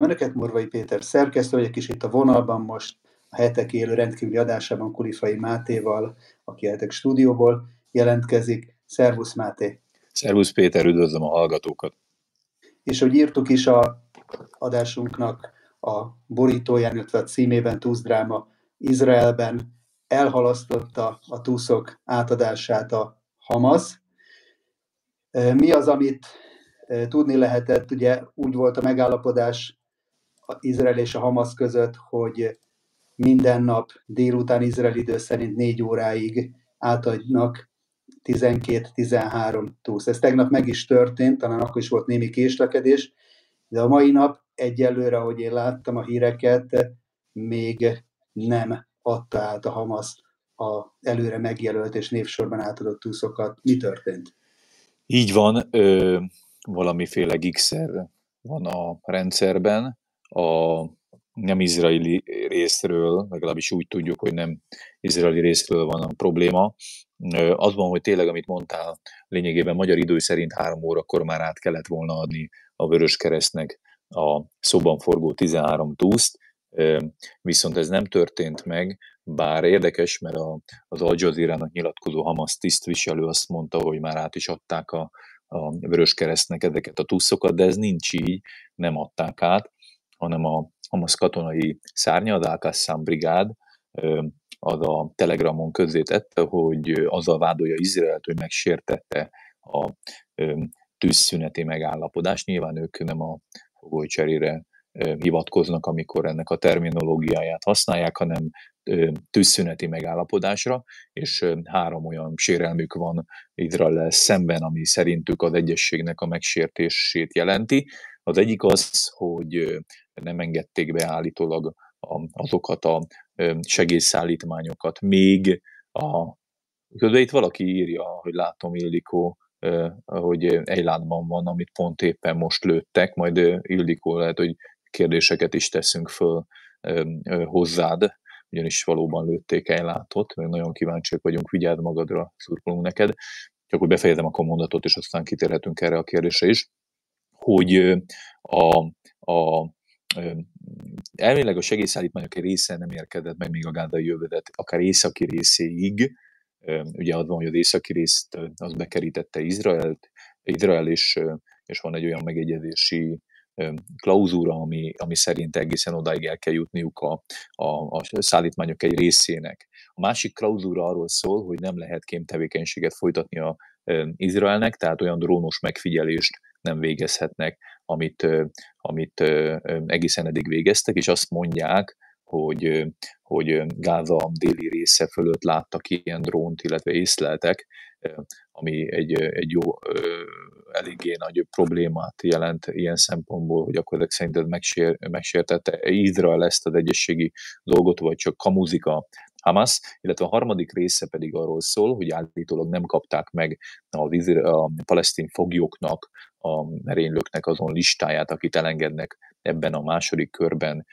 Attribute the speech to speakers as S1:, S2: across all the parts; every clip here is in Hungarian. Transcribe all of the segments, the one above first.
S1: Önöket Morvai Péter szerkesztő vagyok, és itt a vonalban most a hetek élő rendkívüli adásában Kulifai Mátéval, aki a hetek stúdióból jelentkezik. Szervusz Máté!
S2: Szervusz Péter, üdvözlöm a hallgatókat!
S1: És hogy írtuk is a adásunknak a borítóján, illetve a címében Dráma Izraelben elhalasztotta a túszok átadását a Hamas. Mi az, amit tudni lehetett, ugye úgy volt a megállapodás Izrael és a Hamas között, hogy minden nap délután Izrael idő szerint négy óráig átadnak 12-13 túsz. Ez tegnap meg is történt, talán akkor is volt némi késlekedés, de a mai nap egyelőre, ahogy én láttam a híreket, még nem adta át a Hamas a előre megjelölt és névsorban átadott túszokat. Mi történt?
S2: Így van, ö, valamiféle gigszer van a rendszerben, a nem izraeli részről, legalábbis úgy tudjuk, hogy nem izraeli részről van a probléma. Az van, hogy tényleg, amit mondtál, lényegében magyar idő szerint három órakor már át kellett volna adni a Vörös Keresztnek a szóban forgó 13 túszt, viszont ez nem történt meg, bár érdekes, mert az Al Jazeera-nak nyilatkozó Hamas tisztviselő azt mondta, hogy már át is adták a, a Vörös Keresztnek ezeket a túszokat, de ez nincs így, nem adták át, hanem a Hamas katonai szárnya, az Al-Qassam brigád, az a Telegramon tette, hogy azzal vádolja Izraelt, hogy megsértette a tűzszüneti megállapodást. Nyilván ők nem a fogolycserére hivatkoznak, amikor ennek a terminológiáját használják, hanem tűzszüneti megállapodásra, és három olyan sérelmük van Izrael szemben, ami szerintük az egyességnek a megsértését jelenti. Az egyik az, hogy nem engedték be állítólag azokat a segélyszállítmányokat, még a Közben itt valaki írja, hogy látom Ildikó, hogy egy látban van, amit pont éppen most lőttek, majd Ildikó lehet, hogy kérdéseket is teszünk föl hozzád, ugyanis valóban lőtték ellátott, meg nagyon kíváncsiak vagyunk, vigyázz magadra, szurkolunk neked. Csak hogy befejezem a mondatot, és aztán kitérhetünk erre a kérdésre is, hogy a, a elvileg a segélyszállítmányok egy része nem érkezett meg még a gádai jövedet, akár északi részéig, ugye az van, hogy az északi részt az bekerítette Izraelt, Izrael és, és van egy olyan megegyezési klauzúra, ami, ami szerint egészen odáig el kell jutniuk a, a, a szállítmányok egy részének. A másik klauzúra arról szól, hogy nem lehet kémtevékenységet folytatni a Izraelnek, tehát olyan drónos megfigyelést nem végezhetnek, amit, amit egészen eddig végeztek, és azt mondják, hogy, hogy Gáza déli része fölött láttak ilyen drónt, illetve észleltek, ami egy, egy jó, eléggé nagy problémát jelent ilyen szempontból, hogy akkor ezek szerinted megsér, megsértette Izrael ezt az egyességi dolgot, vagy csak kamuzik a Hamas, illetve a harmadik része pedig arról szól, hogy állítólag nem kapták meg az a palesztin foglyoknak, a merénylőknek azon listáját, akit elengednek ebben a második körben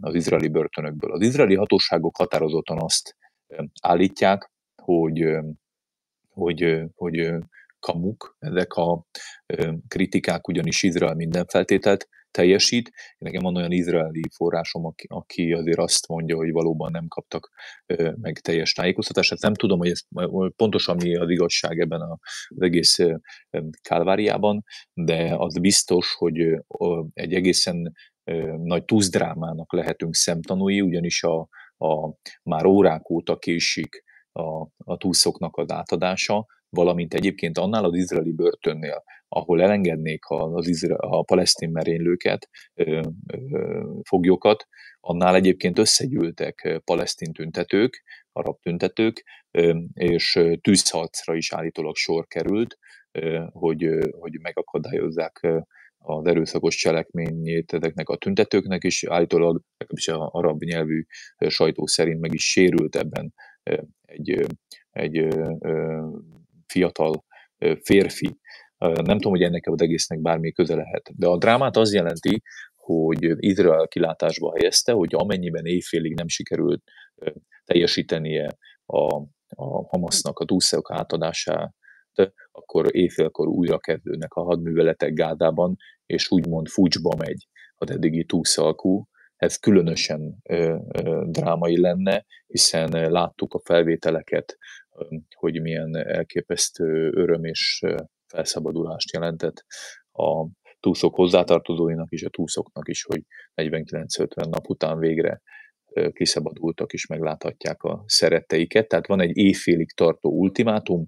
S2: az izraeli börtönökből. Az izraeli hatóságok határozottan azt állítják, hogy, hogy, hogy kamuk ezek a kritikák, ugyanis Izrael minden feltételt teljesít. Nekem van olyan izraeli forrásom, aki, aki azért azt mondja, hogy valóban nem kaptak meg teljes tájékoztatást. Hát nem tudom, hogy ez pontosan mi az igazság ebben az egész kálváriában, de az biztos, hogy egy egészen nagy túzdrámának lehetünk szemtanúi, ugyanis a, a már órák óta késik a, a túszoknak az átadása, valamint egyébként annál az izraeli börtönnél, ahol elengednék az izra, a palesztin merénylőket, foglyokat, annál egyébként összegyűltek palesztin tüntetők, arab tüntetők, és tűzharcra is állítólag sor került, hogy, hogy megakadályozzák az erőszakos cselekményét ezeknek a tüntetőknek, és állítólag legalábbis a arab nyelvű sajtó szerint meg is sérült ebben egy, egy fiatal férfi. Nem tudom, hogy ennek az egésznek bármi köze lehet. De a drámát az jelenti, hogy Izrael kilátásba helyezte, hogy amennyiben éjfélig nem sikerült teljesítenie a, a Hamasnak a túlszak átadását, akkor éjfélkor újra kezdődnek a hadműveletek Gádában, és úgymond fucsba megy az eddigi túszalkú, ez különösen ö, ö, drámai lenne, hiszen láttuk a felvételeket, hogy milyen elképesztő öröm és felszabadulást jelentett a túszok hozzátartozóinak is, a túszoknak is, hogy 49-50 nap után végre kiszabadultak és megláthatják a szeretteiket. Tehát van egy évfélig tartó ultimátum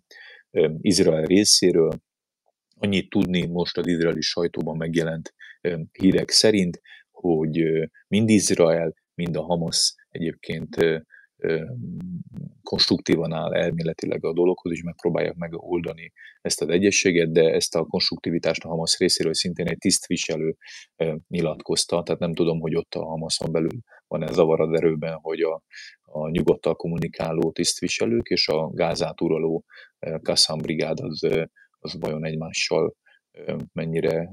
S2: Izrael részéről, annyit tudni most az izraeli sajtóban megjelent hírek szerint, hogy mind Izrael, mind a Hamas egyébként konstruktívan áll elméletileg a dologhoz, és megpróbálják megoldani ezt az egyességet, de ezt a konstruktivitást a Hamas részéről szintén egy tisztviselő nyilatkozta, tehát nem tudom, hogy ott a Hamason belül van ez zavar az erőben, hogy a, a nyugodtal kommunikáló tisztviselők és a gázát uraló Kassam brigád az, az vajon egymással mennyire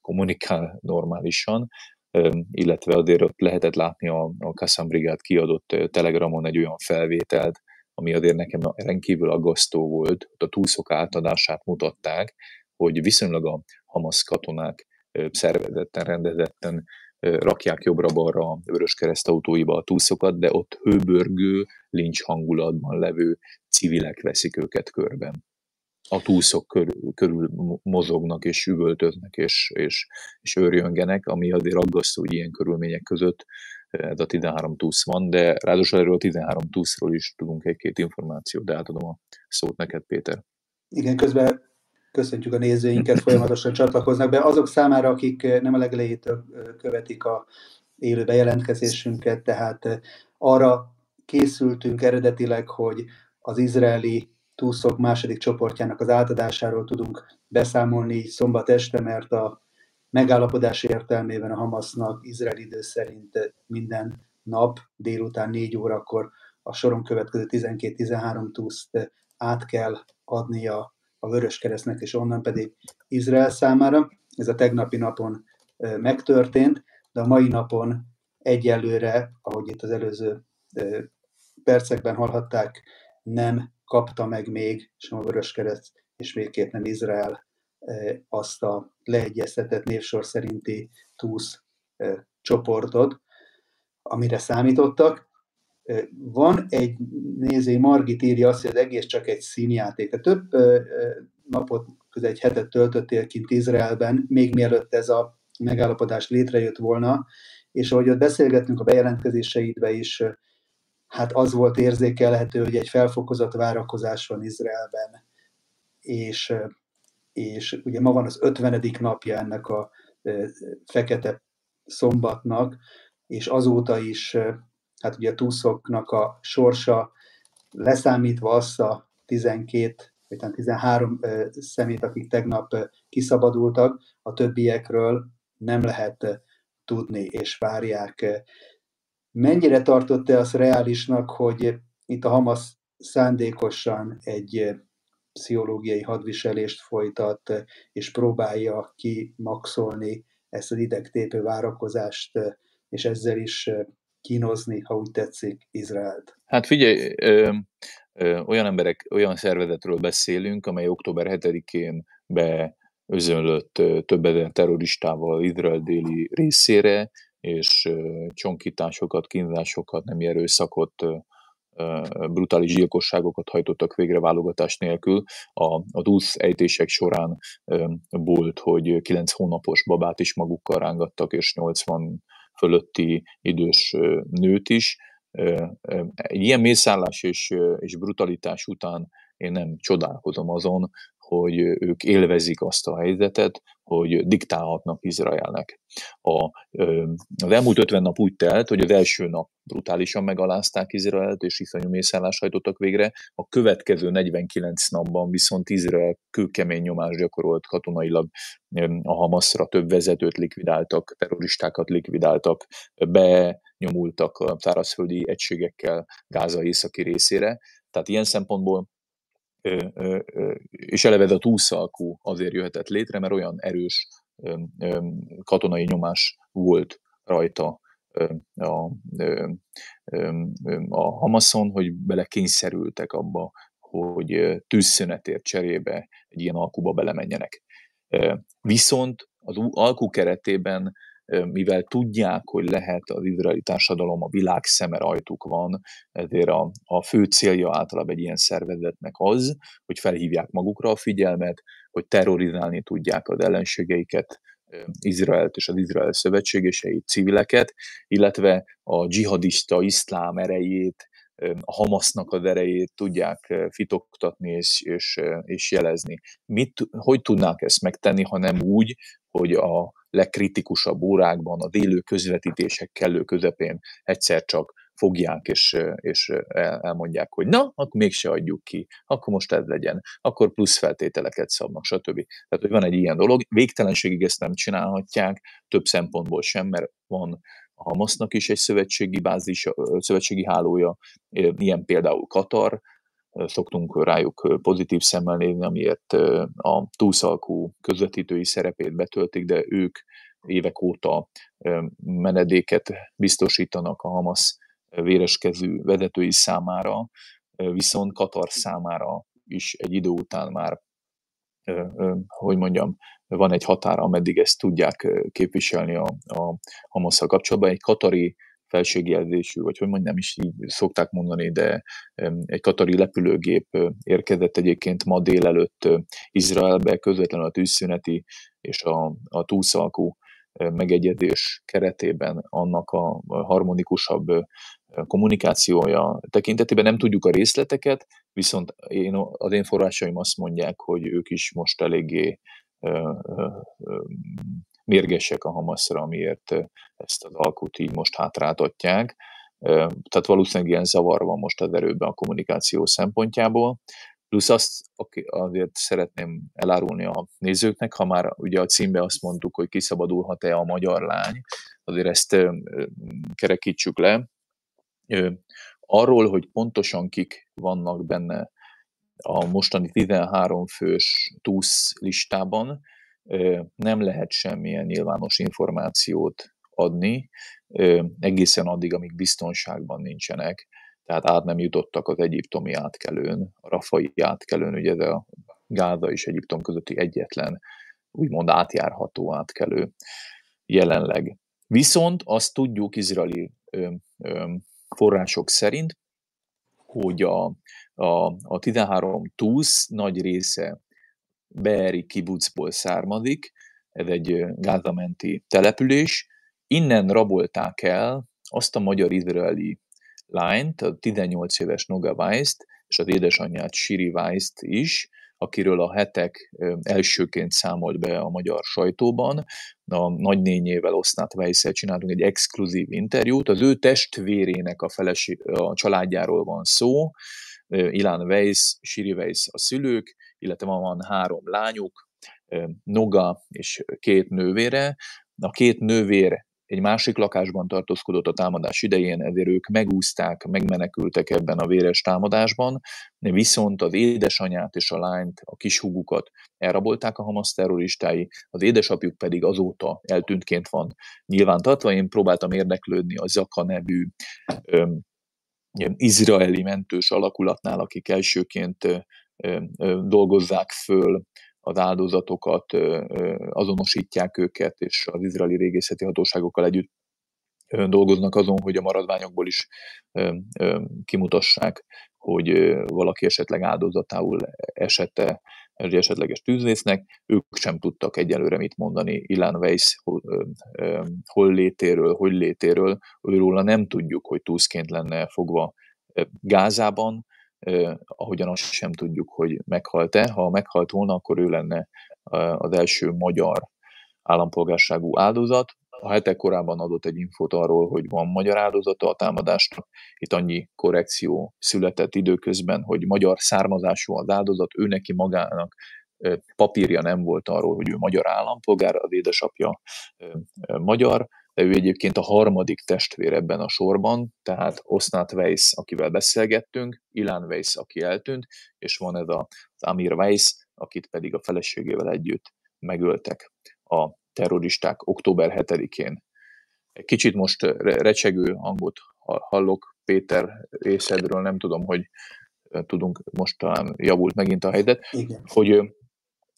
S2: kommunikál normálisan illetve azért ott lehetett látni a, a Kassam Brigát kiadott Telegramon egy olyan felvételt, ami azért nekem rendkívül aggasztó volt, ott a túlszok átadását mutatták, hogy viszonylag a Hamas katonák szervezetten, rendezetten rakják jobbra-balra a kereszt autóiba a túlszokat, de ott hőbörgő, lincs hangulatban levő civilek veszik őket körben a túlszok körül, körül mozognak és üvöltöznek és, és, és őrjöngenek, ami azért aggasztó, hogy ilyen körülmények között ez a 13 túsz van, de ráadásul erről a 13 túszról is tudunk egy-két információt, de átadom a szót neked, Péter.
S1: Igen, közben köszöntjük a nézőinket, folyamatosan csatlakoznak be. Azok számára, akik nem a legelejétől követik a élő bejelentkezésünket, tehát arra készültünk eredetileg, hogy az izraeli túszok második csoportjának az átadásáról tudunk beszámolni szombat este, mert a megállapodás értelmében a Hamasnak Izrael idő szerint minden nap délután 4 órakor a soron következő 12-13 túszt át kell adnia a Vörös Keresztnek, és onnan pedig Izrael számára. Ez a tegnapi napon megtörtént, de a mai napon egyelőre, ahogy itt az előző percekben hallhatták, nem kapta meg még sem a Vöröskereszt, és végképp nem Izrael e, azt a leegyeztetett névsor szerinti túsz e, csoportot, amire számítottak. E, van egy néző, Margit írja azt, hogy az egész csak egy színjáték. Tehát több napot, közel egy hetet töltöttél kint Izraelben, még mielőtt ez a megállapodás létrejött volna, és ahogy ott beszélgettünk a bejelentkezéseidbe is, hát az volt érzékelhető, hogy egy felfokozott várakozás van Izraelben, és, és ugye ma van az 50. napja ennek a fekete szombatnak, és azóta is, hát ugye a túszoknak a sorsa leszámítva azt a 12 vagy 13 szemét, akik tegnap kiszabadultak, a többiekről nem lehet tudni, és várják Mennyire tartott-e azt reálisnak, hogy itt a Hamas szándékosan egy eh, pszichológiai hadviselést folytat, és próbálja kimaxolni ezt az idegtépő várakozást, eh, és ezzel is eh, kínozni, ha úgy tetszik, Izraelt?
S2: Hát figyelj, ö, ö, olyan emberek, olyan szervezetről beszélünk, amely október 7-én beözönlött több ezer terroristával Izrael déli részére, és csonkításokat, kínzásokat, nem erőszakot, brutális gyilkosságokat hajtottak végre válogatás nélkül. A, a DUSZ ejtések során volt, hogy 9 hónapos babát is magukkal rángattak, és 80 fölötti idős nőt is. Egy ilyen mészállás és, és brutalitás után én nem csodálkozom azon, hogy ők élvezik azt a helyzetet, hogy diktálhatnak Izraelnek. A, az elmúlt 50 nap úgy telt, hogy az első nap brutálisan megalázták Izraelt, és iszonyú mészállás hajtottak végre. A következő 49 napban viszont Izrael kőkemény nyomást gyakorolt katonailag a Hamasra, több vezetőt likvidáltak, terroristákat likvidáltak, benyomultak a szárazföldi egységekkel Gáza északi részére. Tehát ilyen szempontból és eleve a túlszalkú azért jöhetett létre, mert olyan erős katonai nyomás volt rajta a, a Hamason, hogy belekényszerültek abba, hogy tűzszünetért cserébe egy ilyen alkuba belemenjenek. Viszont az alkú keretében mivel tudják, hogy lehet az izraeli társadalom, a világ szeme rajtuk van, ezért a, a fő célja általában egy ilyen szervezetnek az, hogy felhívják magukra a figyelmet, hogy terrorizálni tudják az ellenségeiket, Izraelt és az Izrael szövetségeseit, civileket, illetve a dzsihadista iszlám erejét, a Hamasznak az erejét tudják fitoktatni és, és, és jelezni. Mit, hogy tudnák ezt megtenni, ha nem úgy, hogy a legkritikusabb órákban, a délő közvetítések kellő közepén egyszer csak fogják és, és elmondják, hogy na, akkor mégse adjuk ki, akkor most ez legyen, akkor plusz feltételeket szabnak, stb. Tehát, hogy van egy ilyen dolog, végtelenségig ezt nem csinálhatják, több szempontból sem, mert van a Hamasznak is egy szövetségi bázis, szövetségi hálója, ilyen például Katar, szoktunk rájuk pozitív szemmel nézni, amiért a túlszalkú közvetítői szerepét betöltik, de ők évek óta menedéket biztosítanak a Hamas véreskező vezetői számára, viszont Katar számára is egy idő után már, hogy mondjam, van egy határa, ameddig ezt tudják képviselni a, a hamas kapcsolatban. Egy katari felségjelzésű, vagy hogy mondjam, is így szokták mondani, de egy katari lepülőgép érkezett egyébként ma délelőtt Izraelbe, közvetlenül a tűzszüneti és a, a túlszalkú megegyezés keretében annak a harmonikusabb kommunikációja tekintetében nem tudjuk a részleteket, viszont én, az én forrásaim azt mondják, hogy ők is most eléggé mérgesek a Hamaszra, amiért ezt az alkut így most hátráltatják. Tehát valószínűleg ilyen zavar van most az erőben a kommunikáció szempontjából. Plusz azt azért szeretném elárulni a nézőknek, ha már ugye a címbe azt mondtuk, hogy kiszabadulhat-e a magyar lány, azért ezt kerekítsük le. Arról, hogy pontosan kik vannak benne a mostani 13 fős TUSZ listában, nem lehet semmilyen nyilvános információt adni, egészen addig, amíg biztonságban nincsenek, tehát át nem jutottak az egyiptomi átkelőn, a rafai átkelőn, ugye ez a Gáza és Egyiptom közötti egyetlen úgymond átjárható átkelő jelenleg. Viszont azt tudjuk izraeli ö, ö, források szerint, hogy a, a, a 13 túsz nagy része Beeri kibucból származik, ez egy gázamenti település. Innen rabolták el azt a magyar-izraeli lányt, a 18 éves Noga Weiss-t, és az édesanyját Siri Weiss-t is, akiről a hetek elsőként számolt be a magyar sajtóban. A nagynényével, Osznát weiss csináltunk egy exkluzív interjút. Az ő testvérének a, felesi, a családjáról van szó, Ilán Weiss, Siri Weiss a szülők, illetve van három lányuk, Noga és két nővére. A két nővér egy másik lakásban tartózkodott a támadás idején, ezért ők megúzták, megmenekültek ebben a véres támadásban, viszont az édesanyát és a lányt, a kishúgukat elrabolták a Hamas terroristái, az édesapjuk pedig azóta eltűntként van nyilvántartva. Én próbáltam érdeklődni a Zaka nevű öm, izraeli mentős alakulatnál, akik elsőként dolgozzák föl az áldozatokat, azonosítják őket, és az izraeli régészeti hatóságokkal együtt dolgoznak azon, hogy a maradványokból is kimutassák, hogy valaki esetleg áldozatául esette egy esetleges tűzvésznek, ők sem tudtak egyelőre mit mondani Ilan Weiss hol létéről, hogy létéről, őróla nem tudjuk, hogy túszként lenne fogva Gázában, ahogyan azt sem tudjuk, hogy meghalt-e. Ha meghalt volna, akkor ő lenne az első magyar állampolgárságú áldozat. A hetek korábban adott egy infót arról, hogy van magyar áldozata a támadásnak. Itt annyi korrekció született időközben, hogy magyar származású az áldozat, ő neki magának papírja nem volt arról, hogy ő magyar állampolgár, az édesapja magyar, de ő egyébként a harmadik testvér ebben a sorban, tehát Osnat Weiss, akivel beszélgettünk, Ilan Weiss, aki eltűnt, és van ez az Amir Weiss, akit pedig a feleségével együtt megöltek a terroristák október 7-én. Egy kicsit most recsegő hangot hallok Péter részedről, nem tudom, hogy tudunk, most talán javult megint a helyzet, hogy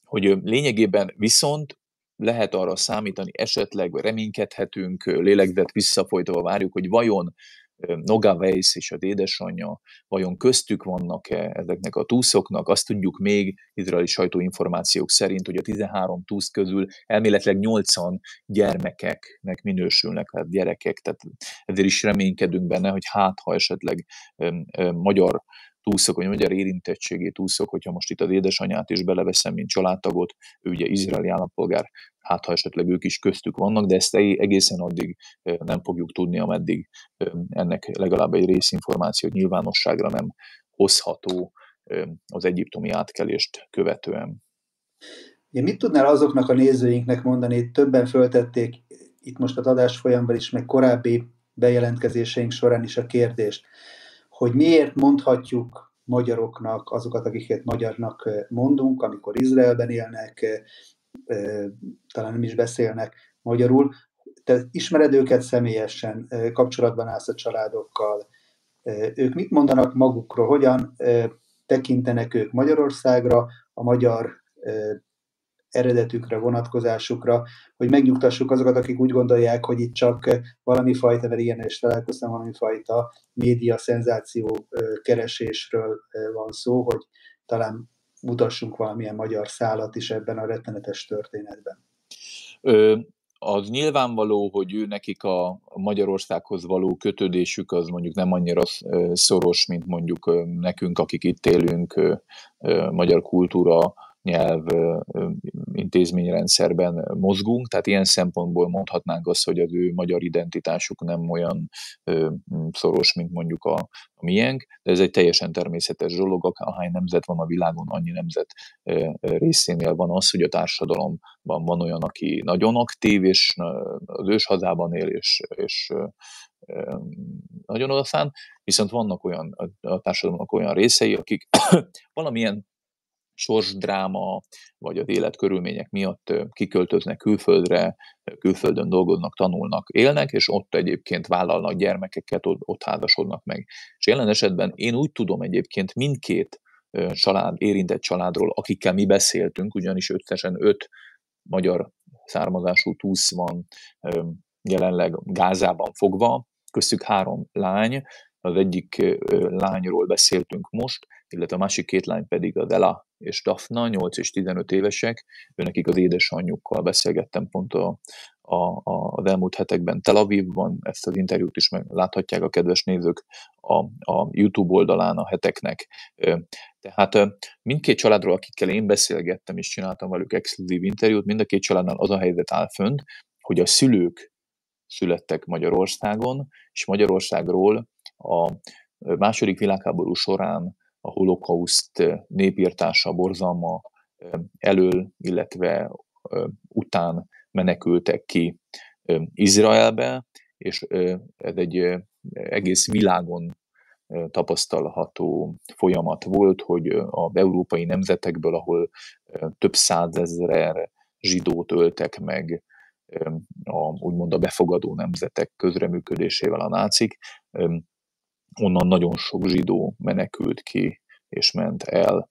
S2: hogy lényegében viszont lehet arra számítani, esetleg reménykedhetünk, lélegzet visszafolytva várjuk, hogy vajon Noga Weiss és a édesanyja, vajon köztük vannak-e ezeknek a túszoknak? Azt tudjuk még izraeli sajtóinformációk szerint, hogy a 13 túsz közül elméletileg 80 gyermekeknek minősülnek, hát gyerekek, tehát ezért is reménykedünk benne, hogy hát ha esetleg magyar túlszok, vagy magyar érintettségét túlszok, hogyha most itt az édesanyát is beleveszem, mint családtagot, ő ugye izraeli állampolgár, hát ha esetleg ők is köztük vannak, de ezt egészen addig nem fogjuk tudni, ameddig ennek legalább egy részinformáció nyilvánosságra nem hozható az egyiptomi átkelést követően.
S1: Ja, mit tudnál azoknak a nézőinknek mondani, többen föltették itt most az adás folyamban is, meg korábbi bejelentkezéseink során is a kérdést, hogy miért mondhatjuk magyaroknak, azokat, akiket magyarnak mondunk, amikor Izraelben élnek, talán nem is beszélnek magyarul. Te ismered őket személyesen, kapcsolatban állsz a családokkal. Ők mit mondanak magukról, hogyan tekintenek ők Magyarországra, a magyar eredetükre, vonatkozásukra, hogy megnyugtassuk azokat, akik úgy gondolják, hogy itt csak valami fajta, mert ilyen is találkoztam, valami fajta média szenzáció keresésről van szó, hogy talán mutassunk valamilyen magyar szálat is ebben a rettenetes történetben.
S2: Ö, az nyilvánvaló, hogy ő nekik a Magyarországhoz való kötődésük az mondjuk nem annyira szoros, mint mondjuk nekünk, akik itt élünk, magyar kultúra, nyelv intézményrendszerben mozgunk, tehát ilyen szempontból mondhatnánk azt, hogy az ő magyar identitásuk nem olyan szoros, mint mondjuk a, a miénk, de ez egy teljesen természetes dolog, ahány nemzet van a világon, annyi nemzet részénél van az, hogy a társadalomban van olyan, aki nagyon aktív, és az ős hazában él, és, és nagyon odaszán, viszont vannak olyan, a társadalomnak olyan részei, akik valamilyen sorsdráma, vagy az életkörülmények miatt kiköltöznek külföldre, külföldön dolgoznak, tanulnak, élnek, és ott egyébként vállalnak gyermekeket, ott, házasodnak meg. És jelen esetben én úgy tudom egyébként mindkét család, érintett családról, akikkel mi beszéltünk, ugyanis összesen öt magyar származású túsz van jelenleg Gázában fogva, köztük három lány, az egyik lányról beszéltünk most, illetve a másik két lány pedig a Dela és Daphna, 8 és 15 évesek, őnekik az édesanyjukkal beszélgettem pont a, a, a, az elmúlt hetekben Tel Avivban, ezt az interjút is meg láthatják a kedves nézők a, a YouTube oldalán a heteknek. Tehát mindkét családról, akikkel én beszélgettem és csináltam velük exkluzív interjút, mind a két családnál az a helyzet áll fönt, hogy a szülők születtek Magyarországon, és Magyarországról a második világháború során a holokauszt népírtása, borzalma elől, illetve után menekültek ki Izraelbe, és ez egy egész világon tapasztalható folyamat volt, hogy a európai nemzetekből, ahol több százezer zsidót öltek meg, a, úgymond a befogadó nemzetek közreműködésével a nácik, onnan nagyon sok zsidó menekült ki és ment el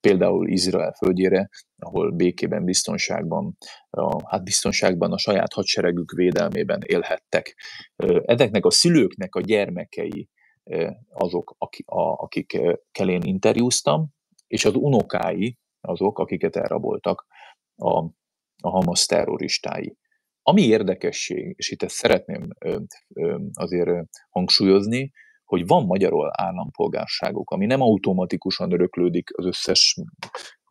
S2: például Izrael földjére, ahol békében, biztonságban, a, hát biztonságban a saját hadseregük védelmében élhettek. Ezeknek a szülőknek a gyermekei azok, akikkel én interjúztam, és az unokái azok, akiket elraboltak a, a Hamas terroristái. Ami érdekesség, és itt ezt szeretném azért hangsúlyozni, hogy van magyar állampolgárságuk, ami nem automatikusan öröklődik az összes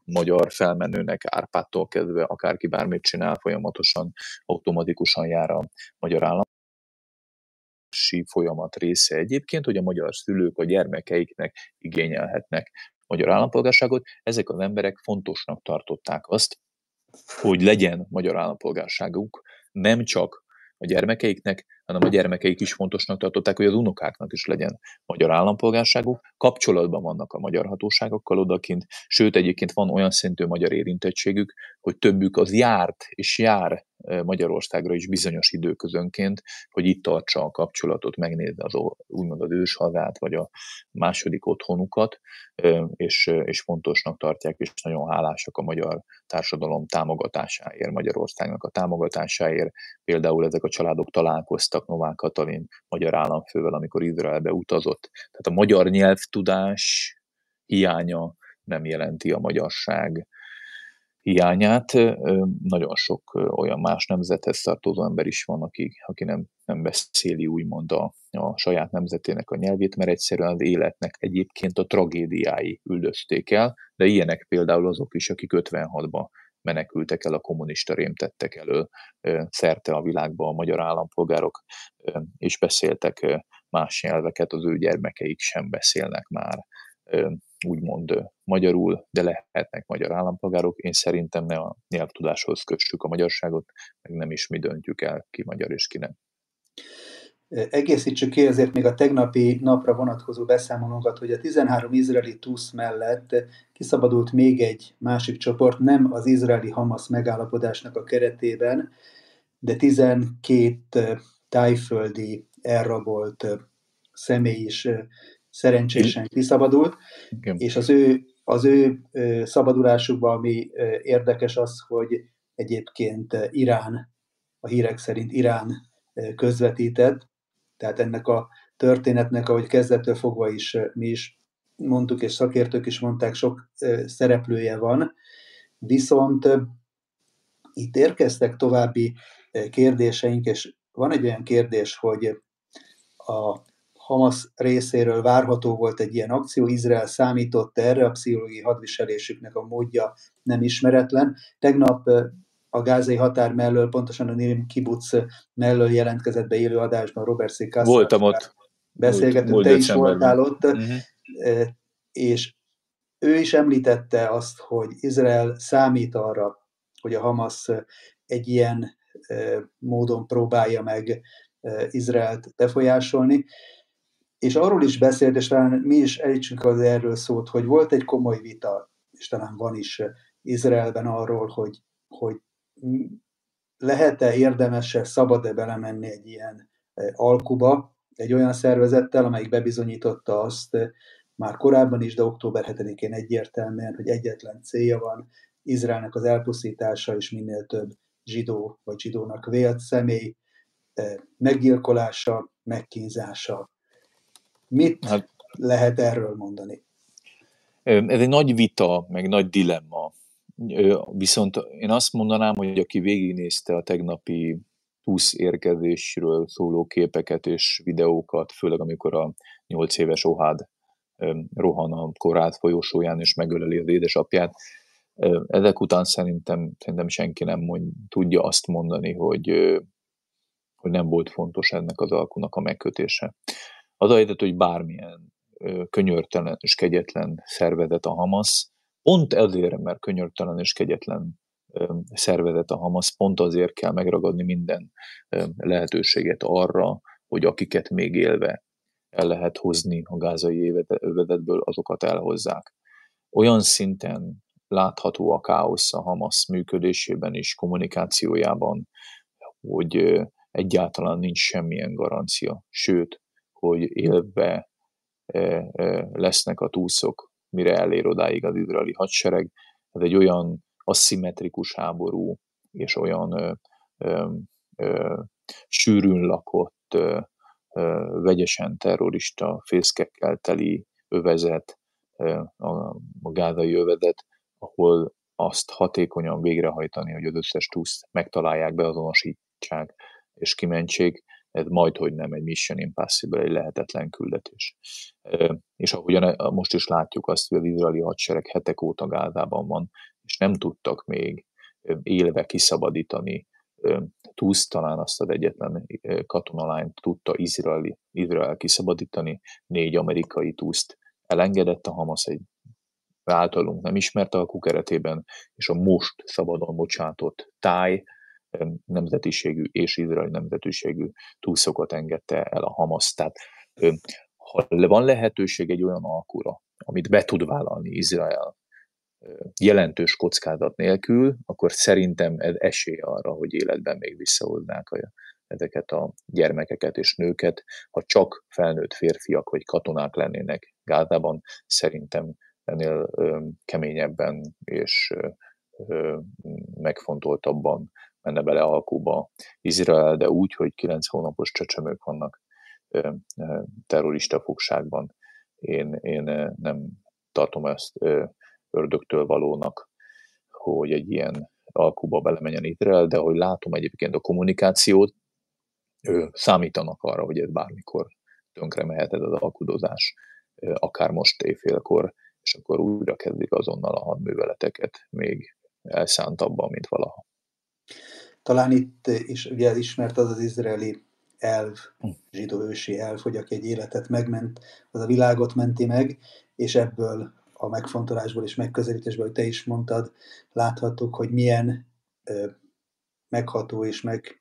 S2: magyar felmenőnek Árpától kezdve, akárki bármit csinál, folyamatosan automatikusan jár a magyar állam folyamat része egyébként, hogy a magyar szülők a gyermekeiknek igényelhetnek magyar állampolgárságot. Ezek az emberek fontosnak tartották azt, hogy legyen magyar állampolgárságuk, nem csak a gyermekeiknek, hanem a gyermekeik is fontosnak tartották, hogy az unokáknak is legyen magyar állampolgárságuk, kapcsolatban vannak a magyar hatóságokkal odakint, sőt egyébként van olyan szintű magyar érintettségük, hogy többük az járt és jár Magyarországra is bizonyos időközönként, hogy itt tartsa a kapcsolatot, megnézze az úgymond az őshazát, vagy a második otthonukat, és, és fontosnak tartják, és nagyon hálásak a magyar társadalom támogatásáért, Magyarországnak a támogatásáért. Például ezek a családok találkoztak Novák Katalin magyar államfővel, amikor Izraelbe utazott. Tehát a magyar nyelvtudás hiánya nem jelenti a magyarság hiányát. Nagyon sok olyan más nemzethez tartozó ember is van, aki, aki nem, nem beszéli úgymond a, a saját nemzetének a nyelvét, mert egyszerűen az életnek egyébként a tragédiái üldözték el, de ilyenek például azok is, akik 56-ban menekültek el a kommunista rémtettek elől szerte a világba a magyar állampolgárok, és beszéltek más nyelveket, az ő gyermekeik sem beszélnek már úgymond magyarul, de lehetnek magyar állampolgárok. Én szerintem ne a nyelvtudáshoz kössük a magyarságot, meg nem is mi döntjük el, ki magyar és ki nem.
S1: Egészítsük ki azért még a tegnapi napra vonatkozó beszámolónkat, hogy a 13 izraeli TUSZ mellett kiszabadult még egy másik csoport, nem az izraeli Hamas megállapodásnak a keretében, de 12 tájföldi elrabolt személy is szerencsésen kiszabadult, Igen. és az ő, az ő szabadulásukban, ami érdekes az, hogy egyébként Irán, a hírek szerint Irán közvetített, tehát ennek a történetnek, ahogy kezdettől fogva is mi is mondtuk, és szakértők is mondták, sok szereplője van, viszont itt érkeztek további kérdéseink, és van egy olyan kérdés, hogy a Hamas részéről várható volt egy ilyen akció, Izrael számított erre, a pszichológiai hadviselésüknek a módja nem ismeretlen. Tegnap a gázai határ mellől, pontosan a Nirim kibuc mellől jelentkezett be élő adásban Robert C. Kassar.
S2: Voltam ott.
S1: Beszélgetünk, te is voltál ott, uh-huh. és ő is említette azt, hogy Izrael számít arra, hogy a Hamas egy ilyen módon próbálja meg Izraelt befolyásolni. És arról is beszélt, és talán mi is ejtsünk az erről szót, hogy volt egy komoly vita, és talán van is Izraelben arról, hogy, hogy lehet-e, érdemes-e, szabad-e belemenni egy ilyen alkuba, egy olyan szervezettel, amelyik bebizonyította azt már korábban is, de október 7-én egyértelműen, hogy egyetlen célja van, Izraelnek az elpusztítása és minél több zsidó vagy zsidónak vélt személy meggyilkolása, megkínzása, Mit hát, lehet erről mondani?
S2: Ez egy nagy vita, meg nagy dilemma. Viszont én azt mondanám, hogy aki végignézte a tegnapi 20 érkezésről szóló képeket és videókat, főleg amikor a 8 éves Ohád rohan a korát folyosóján és megöleli az édesapját, ezek után szerintem, szerintem senki nem mond, tudja azt mondani, hogy, hogy nem volt fontos ennek az alkunak a megkötése. Az a helyzet, hogy bármilyen könyörtelen és kegyetlen szervezet a Hamas, pont ezért, mert könyörtelen és kegyetlen szervezet a Hamas, pont azért kell megragadni minden lehetőséget arra, hogy akiket még élve el lehet hozni a gázai övedetből, azokat elhozzák. Olyan szinten látható a káosz a Hamas működésében és kommunikációjában, hogy egyáltalán nincs semmilyen garancia. Sőt, hogy élve lesznek a túszok, mire elér odáig az izraeli hadsereg. Ez egy olyan aszimmetrikus háború, és olyan ö, ö, ö, sűrűn lakott, ö, ö, vegyesen terrorista fészkekkel teli övezet, ö, a, a gázai övezet, ahol azt hatékonyan végrehajtani, hogy az összes túszt megtalálják, beazonosítsák és kimentsék, ez majd, hogy nem egy Mission Impossible, egy lehetetlen küldetés. És ahogyan most is látjuk azt, hogy az izraeli hadsereg hetek óta Gázában van, és nem tudtak még élve kiszabadítani Tusz talán azt az egyetlen katonalányt tudta Izraeli, Izrael kiszabadítani, négy amerikai túszt elengedett a Hamas egy általunk nem ismert alkú keretében, és a most szabadon bocsátott táj nemzetiségű és izraeli nemzetiségű túlszokat engedte el a Hamas. Tehát ha van lehetőség egy olyan alkura, amit be tud vállalni Izrael jelentős kockázat nélkül, akkor szerintem ez esély arra, hogy életben még visszahoznák a, ezeket a gyermekeket és nőket. Ha csak felnőtt férfiak vagy katonák lennének Gázában, szerintem ennél keményebben és megfontoltabban menne bele alkuba Izrael, de úgy, hogy kilenc hónapos csecsemők vannak terrorista fogságban. Én, én nem tartom ezt ördögtől valónak, hogy egy ilyen alkuba belemenjen Izrael, de hogy látom egyébként a kommunikációt, ő, számítanak arra, hogy ez bármikor tönkre mehet ez az alkudozás, akár most éjfélkor, és akkor újra kezdik azonnal a hadműveleteket, még elszántabban, mint valaha.
S1: Talán itt is ugye ismert az az izraeli elv, hm. zsidó ősi elv, hogy aki egy életet megment, az a világot menti meg, és ebből a megfontolásból és megközelítésből, hogy te is mondtad, láthattuk, hogy milyen ö, megható és meg,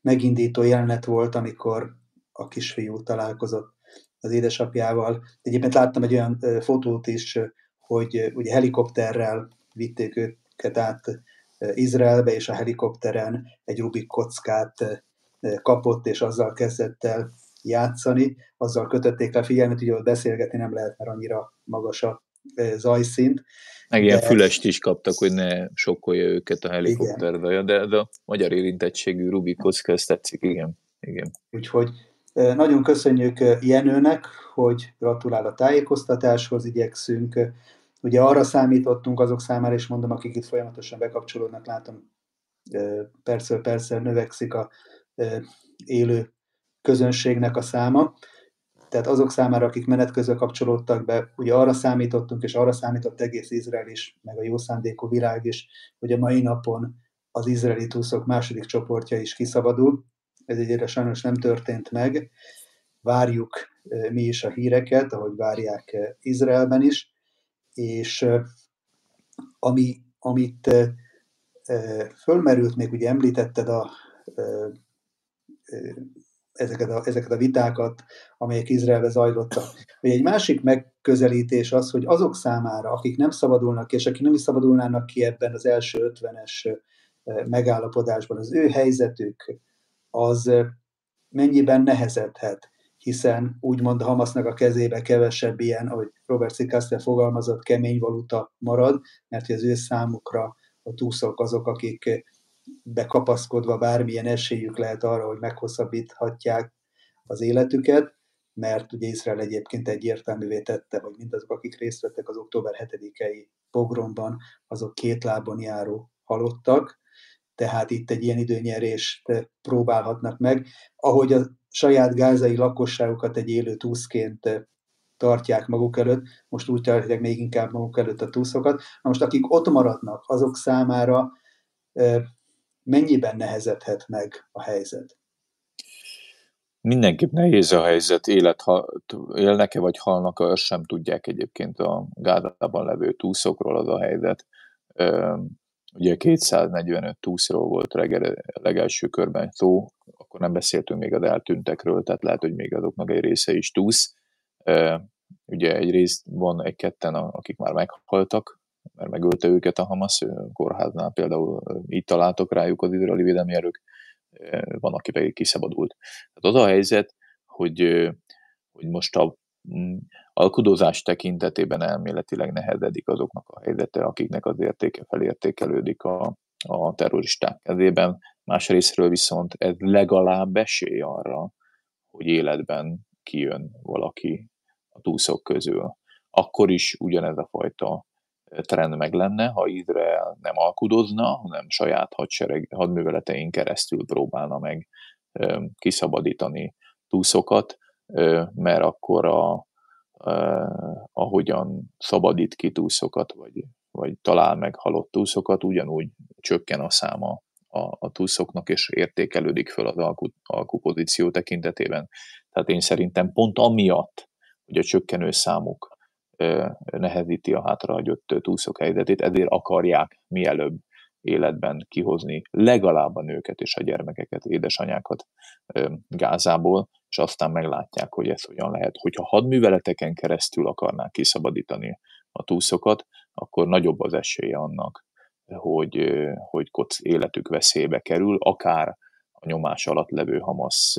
S1: megindító jelenet volt, amikor a kisfiú találkozott az édesapjával. Egyébként láttam egy olyan ö, fotót is, hogy ugye helikopterrel vitték őket át Izraelbe, és a helikopteren egy Rubik kockát kapott, és azzal kezdett el játszani, azzal kötötték le figyelmet, ugye ott beszélgetni nem lehet, mert annyira magas a zajszint.
S2: Meg ilyen de... fülest is kaptak, hogy ne sokkolja őket a helikopter de, de a magyar érintettségű Rubik kocka, ezt tetszik, igen. igen.
S1: Úgyhogy nagyon köszönjük Jenőnek, hogy gratulál a tájékoztatáshoz, igyekszünk. Ugye arra számítottunk azok számára, és mondom, akik itt folyamatosan bekapcsolódnak, látom, percről persze növekszik a élő közönségnek a száma, tehát azok számára, akik menet közben kapcsolódtak be, ugye arra számítottunk, és arra számított egész Izrael is, meg a jó szándékú világ is, hogy a mai napon az izraeli túszok második csoportja is kiszabadul. Ez egyre sajnos nem történt meg. Várjuk mi is a híreket, ahogy várják Izraelben is, és ami, amit fölmerült, még ugye említetted a ezeket a, ezeket a vitákat, amelyek Izraelbe zajlottak. Hogy egy másik megközelítés az, hogy azok számára, akik nem szabadulnak ki, és akik nem is szabadulnának ki ebben az első 50-es megállapodásban, az ő helyzetük az mennyiben nehezedhet, hiszen úgymond Hamasznak a kezébe kevesebb ilyen, ahogy Robert C. fogalmazott, kemény valuta marad, mert az ő számukra a túszok azok, akik bekapaszkodva bármilyen esélyük lehet arra, hogy meghosszabbíthatják az életüket, mert ugye Izrael egyébként egyértelművé tette, hogy mindazok, akik részt vettek az október 7-i pogromban, azok két lábon járó halottak, tehát itt egy ilyen időnyerést próbálhatnak meg. Ahogy a saját gázai lakosságukat egy élő túszként tartják maguk előtt, most úgy tartják még inkább maguk előtt a túszokat. Na most akik ott maradnak, azok számára mennyiben nehezedhet meg a helyzet?
S2: Mindenképp nehéz a helyzet, élet, ha élnek-e vagy halnak, azt sem tudják egyébként a Gázában levő túszokról az a helyzet. Ugye 245 túszról volt reggel, legelső körben szó, akkor nem beszéltünk még az eltűntekről, tehát lehet, hogy még azoknak egy része is túsz. Ugye egy rész van egy-ketten, akik már meghaltak, mert megölte őket a Hamas kórháznál, például így találtok rájuk az izraeli védelmi erők, van, aki pedig kiszabadult. Tehát az a helyzet, hogy, hogy most a alkudozás tekintetében elméletileg nehezedik azoknak a helyzete, akiknek az értéke felértékelődik a, a terroristák kezében. Másrésztről viszont ez legalább esély arra, hogy életben kijön valaki a túszok közül. Akkor is ugyanez a fajta trend meg lenne, ha Izrael nem alkudozna, hanem saját hadsereg, hadműveletein keresztül próbálna meg kiszabadítani túszokat, mert akkor a, ahogyan szabadít ki túszokat, vagy, vagy talál meg halott túszokat, ugyanúgy csökken a száma a, a túszoknak, és értékelődik föl az alku, alkupozíció tekintetében. Tehát én szerintem pont amiatt, hogy a csökkenő számuk nehezíti a hátrahagyott túszok helyzetét, ezért akarják mielőbb életben kihozni legalább a nőket és a gyermekeket, édesanyákat Gázából, és aztán meglátják, hogy ez hogyan lehet. Hogyha hadműveleteken keresztül akarnák kiszabadítani a túszokat, akkor nagyobb az esélye annak, hogy, hogy koc életük veszélybe kerül, akár a nyomás alatt levő Hamas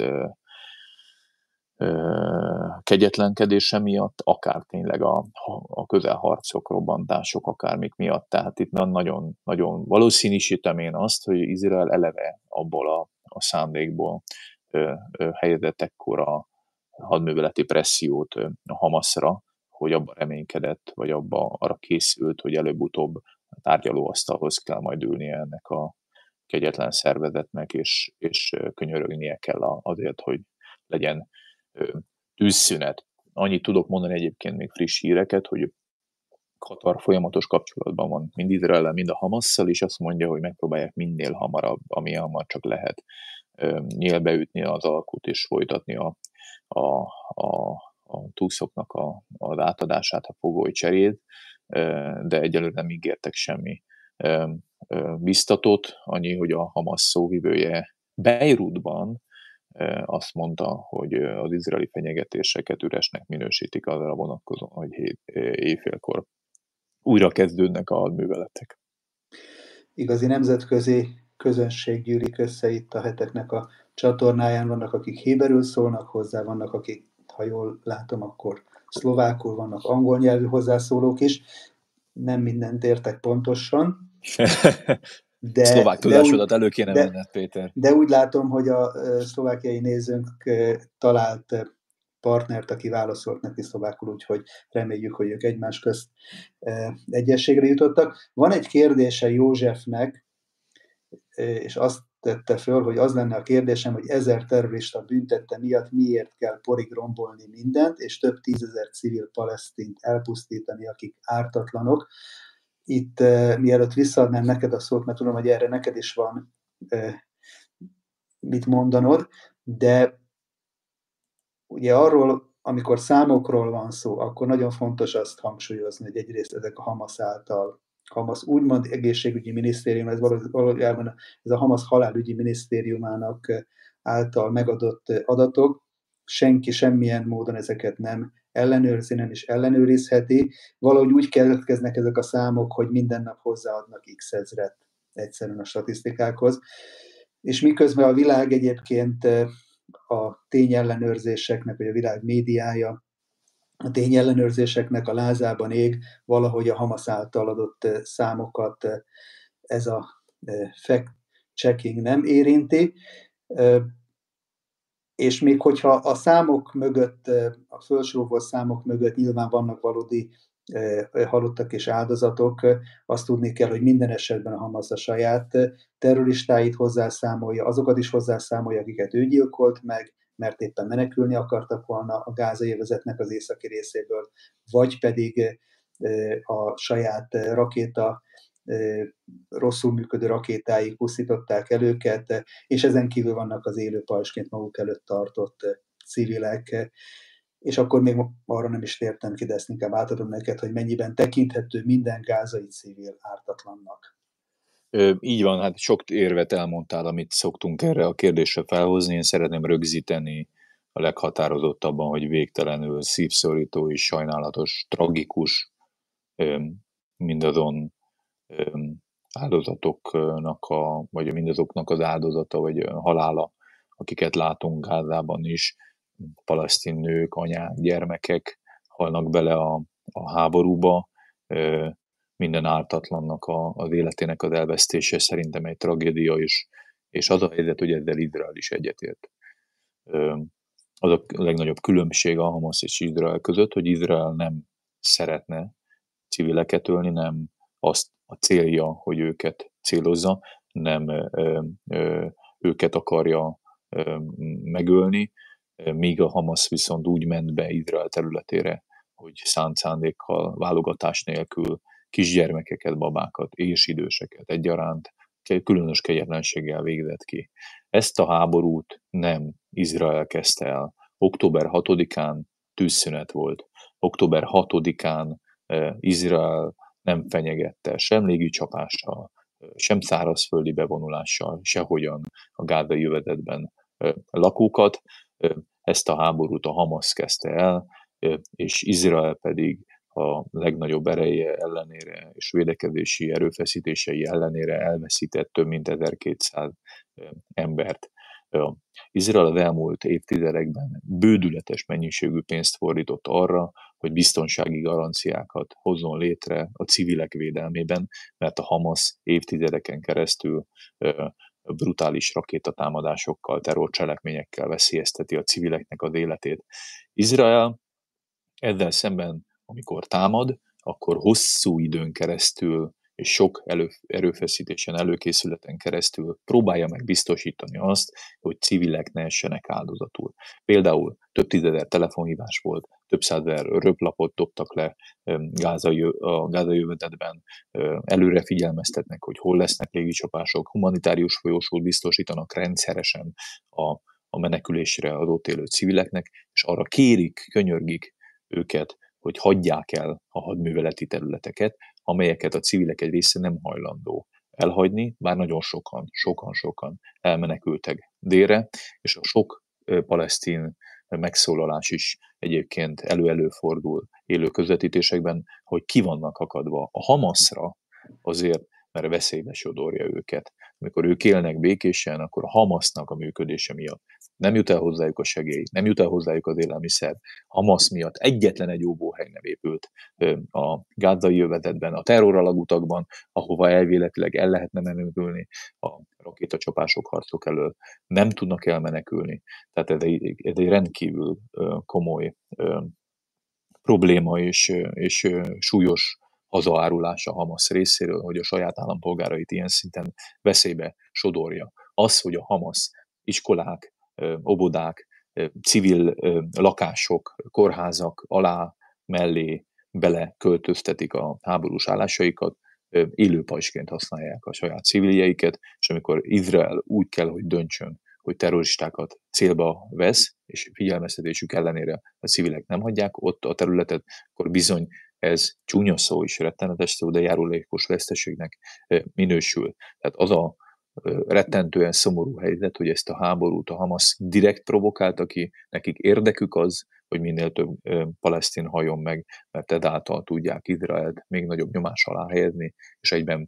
S2: kegyetlenkedése miatt, akár tényleg a, a közelharcok, robbantások, akármik miatt. Tehát itt nagyon, nagyon valószínűsítem én azt, hogy Izrael eleve abból a, a szándékból helyezett ekkora hadműveleti pressziót a Hamasra, hogy abba reménykedett, vagy abba arra készült, hogy előbb-utóbb tárgyalóasztalhoz kell majd ülnie ennek a kegyetlen szervezetnek, és, és könyörögnie kell azért, hogy legyen tűzszünet. Annyit tudok mondani egyébként még friss híreket, hogy Katar folyamatos kapcsolatban van mind Izrael, mind a Hamasszal, és azt mondja, hogy megpróbálják minél hamarabb, ami hamar csak lehet nyílbeütni az alkut és folytatni a, a, a, a túszoknak a, az átadását, a fogoly cserét, de egyelőre nem ígértek semmi biztatót, annyi, hogy a Hamas szóvivője Beirutban azt mondta, hogy az izraeli fenyegetéseket üresnek minősítik arra vonatkozóan, hogy hét, éjfélkor újra kezdődnek a műveletek.
S1: Igazi nemzetközi közönség gyűlik össze itt a heteknek a csatornáján. Vannak, akik héberül szólnak hozzá, vannak, akik, ha jól látom, akkor szlovákul, vannak angol nyelvű hozzászólók is. Nem mindent értek pontosan.
S2: De, Szlovák tudásodat elő kéne de, menned, Péter.
S1: De úgy látom, hogy a szlovákiai nézőnk talált partnert, aki válaszolt neki szlovákul, úgyhogy reméljük, hogy ők egymás közt egyességre jutottak. Van egy kérdése Józsefnek, és azt tette föl, hogy az lenne a kérdésem, hogy ezer terrorista büntette miatt miért kell porig rombolni mindent, és több tízezer civil palesztint elpusztítani, akik ártatlanok. Itt mielőtt visszaadnám neked a szót, mert tudom, hogy erre neked is van mit mondanod, de ugye arról, amikor számokról van szó, akkor nagyon fontos azt hangsúlyozni, hogy egyrészt ezek a Hamas által, Hamas úgymond egészségügyi minisztérium, ez valójában ez a Hamas halálügyi minisztériumának által megadott adatok, senki semmilyen módon ezeket nem ellenőrzi, nem is ellenőrizheti. Valahogy úgy keletkeznek ezek a számok, hogy minden nap hozzáadnak x ezret egyszerűen a statisztikákhoz. És miközben a világ egyébként a tényellenőrzéseknek, vagy a világ médiája a tényellenőrzéseknek a lázában ég, valahogy a Hamas által adott számokat ez a fact checking nem érinti. És még hogyha a számok mögött, a felsorolt számok mögött nyilván vannak valódi halottak és áldozatok, azt tudni kell, hogy minden esetben a Hamas a saját terroristáit hozzászámolja, azokat is hozzászámolja, akiket ő gyilkolt meg, mert éppen menekülni akartak volna a gázai vezetnek az északi részéből, vagy pedig a saját rakéta rosszul működő rakétáig pusztították el őket, és ezen kívül vannak az élő pajsként maguk előtt tartott civilek, és akkor még arra nem is tértem ki, de ezt inkább átadom neked, hogy mennyiben tekinthető minden gázai civil ártatlannak.
S2: Így van, hát sok érvet elmondtál, amit szoktunk erre a kérdésre felhozni. Én szeretném rögzíteni a leghatározottabban, hogy végtelenül szívszorító és sajnálatos, tragikus, mindazon áldozatoknak, a, vagy mindazoknak az áldozata, vagy halála, akiket látunk Gázában is, palesztin nők, anyák, gyermekek halnak bele a, a háborúba, minden ártatlannak a, az életének az elvesztése szerintem egy tragédia, és, és az a helyzet, hogy ezzel Izrael is egyetért. Az a legnagyobb különbség a Hamas és Izrael között, hogy Izrael nem szeretne civileket ölni, nem azt a célja, hogy őket célozza, nem ö, ö, őket akarja ö, megölni, míg a Hamas viszont úgy ment be Izrael területére, hogy szánt szándékkal, válogatás nélkül kisgyermekeket, babákat és időseket egyaránt különös kegyetlenséggel végzett ki. Ezt a háborút nem Izrael kezdte el. Október 6-án tűzszünet volt. Október 6-án Izrael nem fenyegette sem légi csapással, sem szárazföldi bevonulással, sehogyan a gázai jövezetben lakókat. Ezt a háborút a Hamas kezdte el, és Izrael pedig a legnagyobb ereje ellenére és védekezési erőfeszítései ellenére elveszített több mint 1200 embert. Izrael az elmúlt évtizedekben bődületes mennyiségű pénzt fordított arra, hogy biztonsági garanciákat hozzon létre a civilek védelmében, mert a Hamas évtizedeken keresztül brutális rakétatámadásokkal, terrorcselekményekkel veszélyezteti a civileknek az életét. Izrael ezzel szemben, amikor támad, akkor hosszú időn keresztül és sok elő, erőfeszítésen, előkészületen keresztül próbálja meg biztosítani azt, hogy civilek ne essenek áldozatul. Például több tízezer telefonhívás volt, több százezer röplapot dobtak le gázai, a gázai jövetetben, előre figyelmeztetnek, hogy hol lesznek légicsapások, humanitárius folyósót biztosítanak rendszeresen a, a menekülésre az ott élő civileknek, és arra kérik, könyörgik őket, hogy hagyják el a hadműveleti területeket, amelyeket a civilek egy része nem hajlandó elhagyni, bár nagyon sokan, sokan-sokan elmenekültek délre, és a sok palesztin megszólalás is egyébként elő-előfordul élő közvetítésekben, hogy ki vannak akadva. A Hamasra azért, mert veszélybe sodorja őket. Amikor ők élnek békésen, akkor a Hamasznak a működése miatt nem jut el hozzájuk a segély, nem jut el hozzájuk az élelmiszer. Hamas miatt egyetlen egy óvóhely nem épült a gázai jövezetben, a terroralagutakban, ahova elvéletileg el lehetne menekülni a rakétacsapások harcok elől. Nem tudnak elmenekülni. Tehát ez egy, ez egy rendkívül komoly probléma és, és súlyos hazaárulás a Hamas részéről, hogy a saját állampolgárait ilyen szinten veszélybe sodorja. Az, hogy a Hamas iskolák, obodák, civil lakások, kórházak alá, mellé bele költöztetik a háborús állásaikat, élő pajsként használják a saját civiljeiket, és amikor Izrael úgy kell, hogy döntsön, hogy terroristákat célba vesz, és figyelmeztetésük ellenére a civilek nem hagyják ott a területet, akkor bizony ez csúnya szó is rettenetes szó, de járulékos veszteségnek minősül. Tehát az a rettentően szomorú helyzet, hogy ezt a háborút a Hamas direkt provokálta ki, nekik érdekük az, hogy minél több palesztin hajon meg, mert ezáltal tudják Izraelt még nagyobb nyomás alá helyezni, és egyben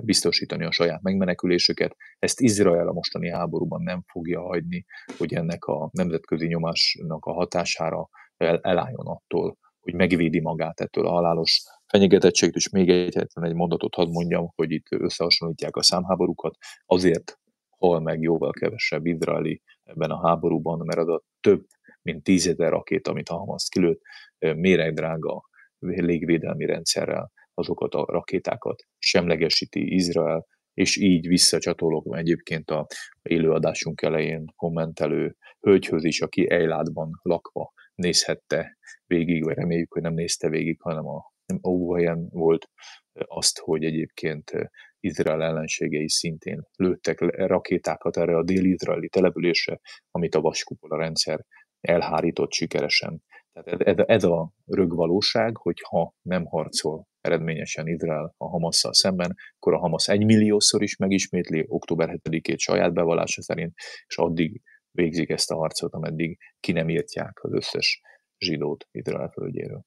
S2: biztosítani a saját megmenekülésüket. Ezt Izrael a mostani háborúban nem fogja hagyni, hogy ennek a nemzetközi nyomásnak a hatására elálljon attól, hogy megvédi magát ettől a halálos fenyegetettségtől, és még egyetlen egy mondatot hadd mondjam, hogy itt összehasonlítják a számháborúkat, azért hal meg jóval kevesebb izraeli ebben a háborúban, mert az a több mint tízezer rakét, amit a Hamas kilőtt, méregdrága légvédelmi rendszerrel azokat a rakétákat semlegesíti Izrael, és így visszacsatolok egyébként a élőadásunk elején kommentelő hölgyhöz is, aki Ejládban lakva nézhette végig, vagy reméljük, hogy nem nézte végig, hanem a óvóhelyen volt azt, hogy egyébként Izrael ellenségei szintén lőttek rakétákat erre a dél-izraeli településre, amit a vaskupola rendszer elhárított sikeresen. Tehát ez, ez a rögvalóság, hogy ha nem harcol eredményesen Izrael a Hamasszal szemben, akkor a Hamas egymilliószor is megismétli október 7-ét saját bevallása szerint, és addig végzik ezt a harcot, ameddig ki nem írtják az összes zsidót Izrael földjéről.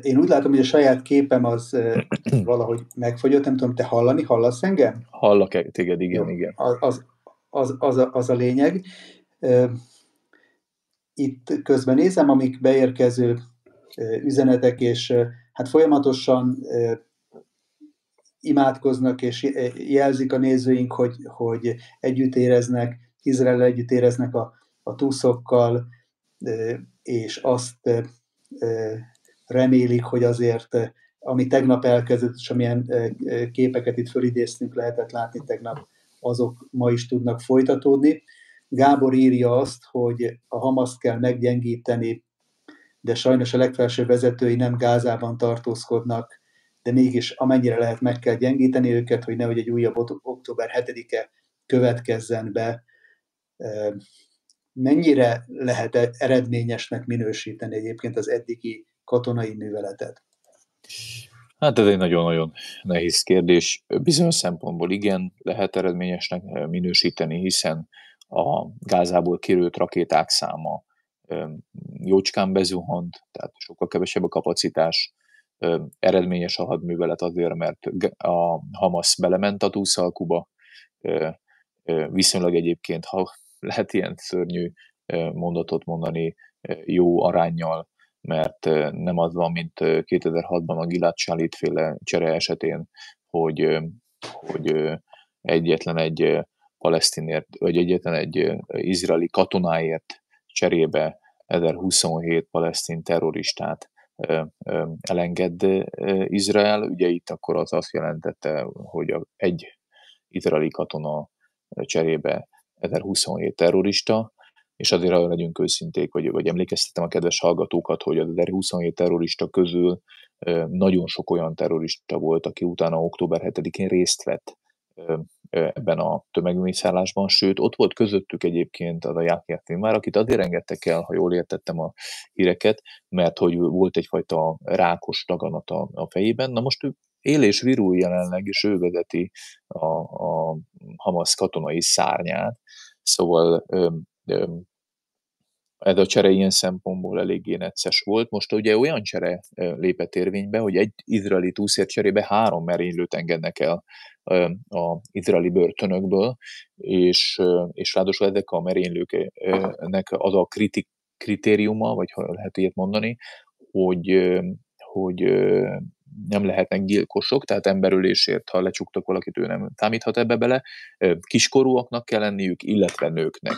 S1: Én úgy látom, hogy a saját képem az valahogy megfogyott, nem tudom, te hallani, hallasz engem?
S2: Hallak -e téged, igen, Jó, igen.
S1: Az, az, az, az, a, az a lényeg. Itt közben nézem, amik beérkező üzenetek, és hát folyamatosan imádkoznak és jelzik a nézőink, hogy, hogy együtt éreznek, Izrael együtt éreznek a, a túszokkal, és azt remélik, hogy azért, ami tegnap elkezdett, és amilyen képeket itt fölidéztünk, lehetett látni tegnap, azok ma is tudnak folytatódni. Gábor írja azt, hogy a Hamaszt kell meggyengíteni, de sajnos a legfelsőbb vezetői nem Gázában tartózkodnak, de mégis amennyire lehet meg kell gyengíteni őket, hogy nehogy egy újabb október 7-e következzen be. Mennyire lehet e-, eredményesnek minősíteni egyébként az eddigi katonai műveletet?
S2: Hát ez egy nagyon-nagyon nehéz kérdés. Bizonyos szempontból igen, lehet eredményesnek minősíteni, hiszen a Gázából kirőlt rakéták száma jócskán bezuhant, tehát sokkal kevesebb a kapacitás, eredményes a hadművelet azért, mert a Hamas belement a túszalkuba, viszonylag egyébként, ha lehet ilyen szörnyű mondatot mondani, jó arányjal, mert nem az van, mint 2006-ban a Gilad Shalit féle csere esetén, hogy, hogy egyetlen egy palesztinért, vagy egyetlen egy izraeli katonáért cserébe 1027 palesztin terroristát elenged Izrael. Ugye itt akkor az azt jelentette, hogy egy izraeli katona cserébe 1027 terrorista, és azért ha legyünk őszinték, vagy, vagy emlékeztetem a kedves hallgatókat, hogy az 1027 terrorista közül nagyon sok olyan terrorista volt, aki utána október 7-én részt vett ebben a tömegmészállásban, sőt, ott volt közöttük egyébként az a Jákiát már, akit azért engedtek el, ha jól értettem a híreket, mert hogy volt egyfajta rákos daganata a fejében. Na most ő él és virul jelenleg, és ő vezeti a, a Hamas katonai szárnyát, szóval ö, ö, ez a csere ilyen szempontból eléggé necces volt. Most ugye olyan csere lépett érvénybe, hogy egy izraeli túszért cserébe három merénylőt engednek el a izraeli börtönökből, és, és ráadásul ezek a merénylőknek az a kritik, kritériuma, vagy ha lehet ilyet mondani, hogy, hogy nem lehetnek gyilkosok, tehát emberülésért, ha lecsuktak valakit, ő nem számíthat ebbe bele. Kiskorúaknak kell lenniük, illetve nőknek.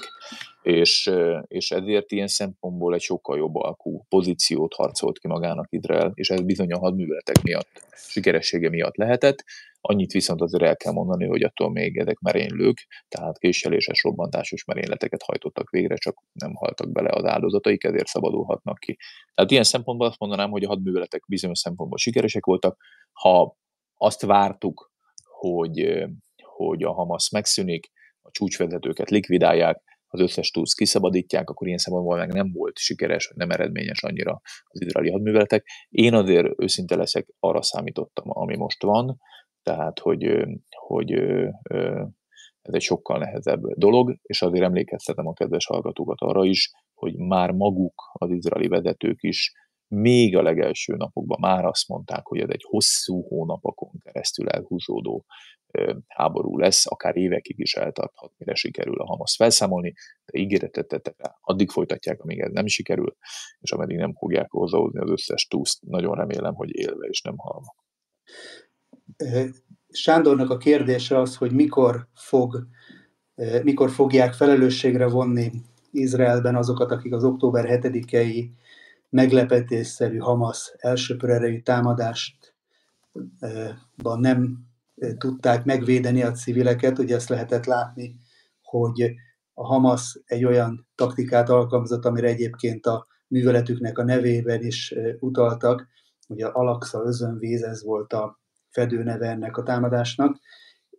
S2: És, és ezért ilyen szempontból egy sokkal jobb alkú pozíciót harcolt ki magának Izrael, és ez bizony a hadműveletek miatt, sikeressége miatt lehetett. Annyit viszont azért el kell mondani, hogy attól még ezek merénylők, tehát késeléses robbantásos merényleteket hajtottak végre, csak nem haltak bele az áldozataik, ezért szabadulhatnak ki. Tehát ilyen szempontból azt mondanám, hogy a hadműveletek bizonyos szempontból sikeresek voltak. Ha azt vártuk, hogy, hogy a Hamas megszűnik, a csúcsvezetőket likvidálják, az összes túlsz kiszabadítják, akkor ilyen szempontból meg nem volt sikeres, nem eredményes annyira az izraeli hadműveletek. Én azért őszinte leszek, arra számítottam, ami most van, tehát hogy, hogy ez egy sokkal nehezebb dolog, és azért emlékeztetem a kedves hallgatókat arra is, hogy már maguk az izraeli vezetők is még a legelső napokban már azt mondták, hogy ez egy hosszú hónapokon keresztül elhúzódó háború lesz, akár évekig is eltarthat, mire sikerül a Hamas felszámolni, de ígéretet tettek addig folytatják, amíg ez nem sikerül, és ameddig nem fogják hozzáhozni az összes túszt, nagyon remélem, hogy élve és nem halva.
S1: Sándornak a kérdése az, hogy mikor, fog, mikor fogják felelősségre vonni Izraelben azokat, akik az október 7-i meglepetésszerű Hamas elsőpör erejű támadást nem tudták megvédeni a civileket. Ugye ezt lehetett látni, hogy a Hamas egy olyan taktikát alkalmazott, amire egyébként a műveletüknek a nevében is utaltak. Ugye Alaksa özönvíz, ez volt a fedőneve ennek a támadásnak,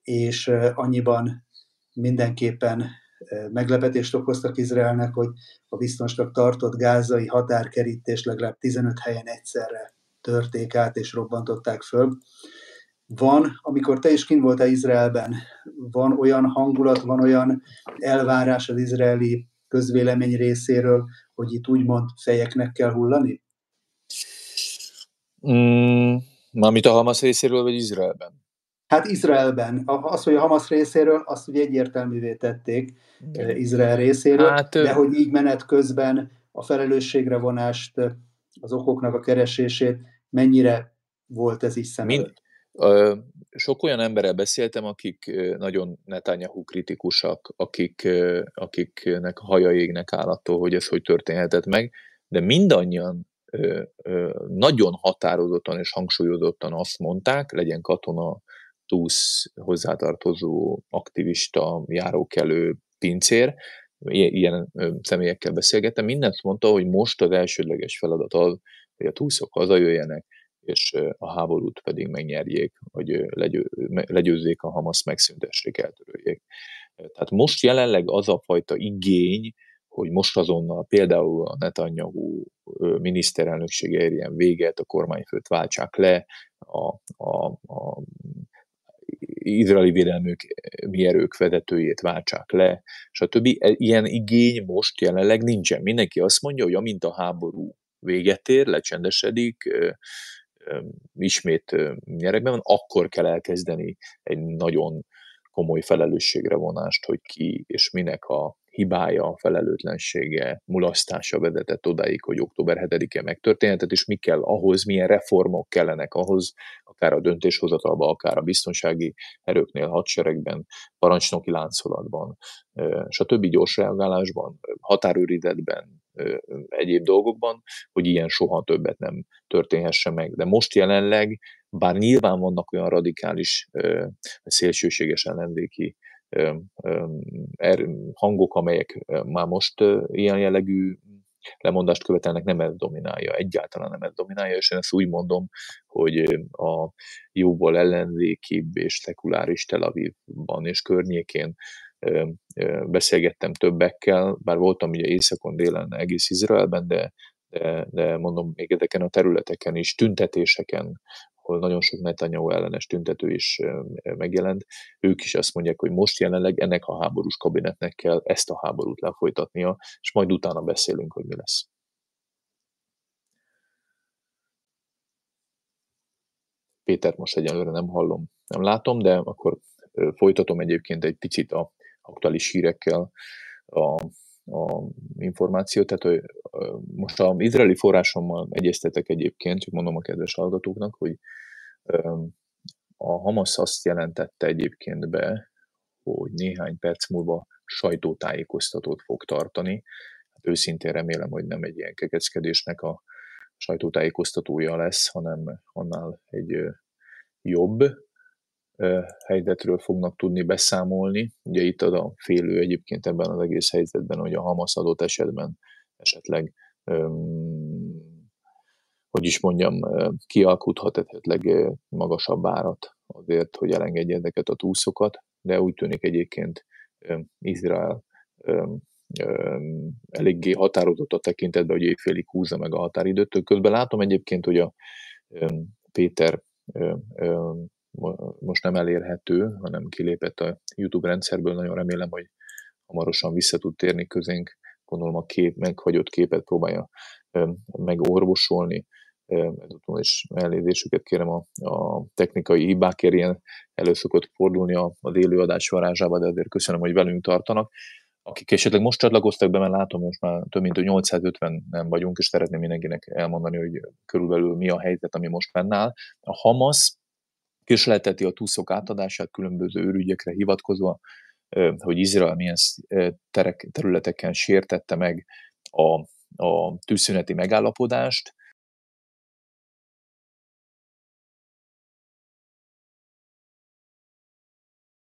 S1: és annyiban mindenképpen meglepetést okoztak Izraelnek, hogy a biztonság tartott gázai határkerítést legalább 15 helyen egyszerre törték át és robbantották föl. Van, amikor te is kint voltál Izraelben, van olyan hangulat, van olyan elvárás az izraeli közvélemény részéről, hogy itt úgymond fejeknek kell hullani?
S2: Mm, Mármint a Hamas részéről, vagy Izraelben?
S1: Hát Izraelben. Az, hogy a Hamas részéről, azt ugye egyértelművé tették Igen. Izrael részéről, hát, de hogy így menet közben a felelősségre vonást, az okoknak a keresését, mennyire volt ez is szem Mind,
S2: ö, Sok olyan emberrel beszéltem, akik nagyon Netanyahu kritikusak, akik, akiknek a haja égnek áll attól, hogy ez hogy történhetett meg, de mindannyian nagyon határozottan és hangsúlyozottan azt mondták, legyen katona, túsz, hozzátartozó, aktivista, járókelő, pincér, ilyen személyekkel beszélgettem, mindent mondta, hogy most az elsődleges feladat az, hogy a túszok hazajöjjenek, és a háborút pedig megnyerjék, hogy legyő, legyőzzék a Hamas, megszüntessék, eltöröljék. Tehát most jelenleg az a fajta igény, hogy most azonnal például a Netanyahu miniszterelnöksége érjen véget, a kormányfőt váltsák le, a, a, a izraeli védelmük mi erők vezetőjét váltsák le, stb. E, ilyen igény most jelenleg nincsen. Mindenki azt mondja, hogy amint a háború véget ér, lecsendesedik, ismét nyerekben van, akkor kell elkezdeni egy nagyon komoly felelősségre vonást, hogy ki és minek a hibája, felelőtlensége, mulasztása vezetett odáig, hogy október 7-e megtörténhetett, és mi kell ahhoz, milyen reformok kellenek ahhoz, akár a döntéshozatalban, akár a biztonsági erőknél, hadseregben, parancsnoki láncolatban, stb. gyors reagálásban, határőrizetben, egyéb dolgokban, hogy ilyen soha többet nem történhessen meg. De most jelenleg, bár nyilván vannak olyan radikális, szélsőséges ellenzéki hangok, amelyek már most ilyen jellegű lemondást követelnek, nem ez dominálja, egyáltalán nem ez dominálja, és én ezt úgy mondom, hogy a jóból ellenzékibb és szekuláris Tel Avivban és környékén beszélgettem többekkel, bár voltam ugye északon, délen, egész Izraelben, de, de, de mondom, még ezeken a területeken is, tüntetéseken, ahol nagyon sok Netanyahu ellenes tüntető is megjelent, ők is azt mondják, hogy most jelenleg ennek a háborús kabinetnek kell ezt a háborút lefolytatnia, és majd utána beszélünk, hogy mi lesz. Péter most egyelőre nem hallom, nem látom, de akkor folytatom egyébként egy picit a aktuális hírekkel a, a információt. Tehát hogy most a izraeli forrásommal egyeztetek egyébként, csak mondom a kedves hallgatóknak, hogy a Hamas azt jelentette egyébként be, hogy néhány perc múlva sajtótájékoztatót fog tartani. Hát őszintén remélem, hogy nem egy ilyen kekeckedésnek a sajtótájékoztatója lesz, hanem annál egy jobb, helyzetről fognak tudni beszámolni. Ugye itt az a félő egyébként ebben az egész helyzetben, hogy a Hamas adott esetben esetleg hogy is mondjam, kialkuthat esetleg magasabb árat azért, hogy elengedje ezeket a túszokat, de úgy tűnik egyébként Izrael eléggé határozott a tekintetben, hogy évfélig húzza meg a határidőt. Közben látom egyébként, hogy a Péter most nem elérhető, hanem kilépett a YouTube rendszerből. Nagyon remélem, hogy hamarosan vissza tud térni közénk. Gondolom a kép, meghagyott képet próbálja megorvosolni. Ezúton is elnézésüket kérem a, a technikai hibákért, ilyen elő szokott fordulni az élőadás varázsába, de azért köszönöm, hogy velünk tartanak. Akik esetleg most csatlakoztak be, mert látom, most már több mint 850 nem vagyunk, és szeretném mindenkinek elmondani, hogy körülbelül mi a helyzet, ami most fennáll. A Hamas késlelteti a túszok átadását különböző őrügyekre hivatkozva, hogy Izrael milyen terek, területeken sértette meg a, a tűzszüneti megállapodást,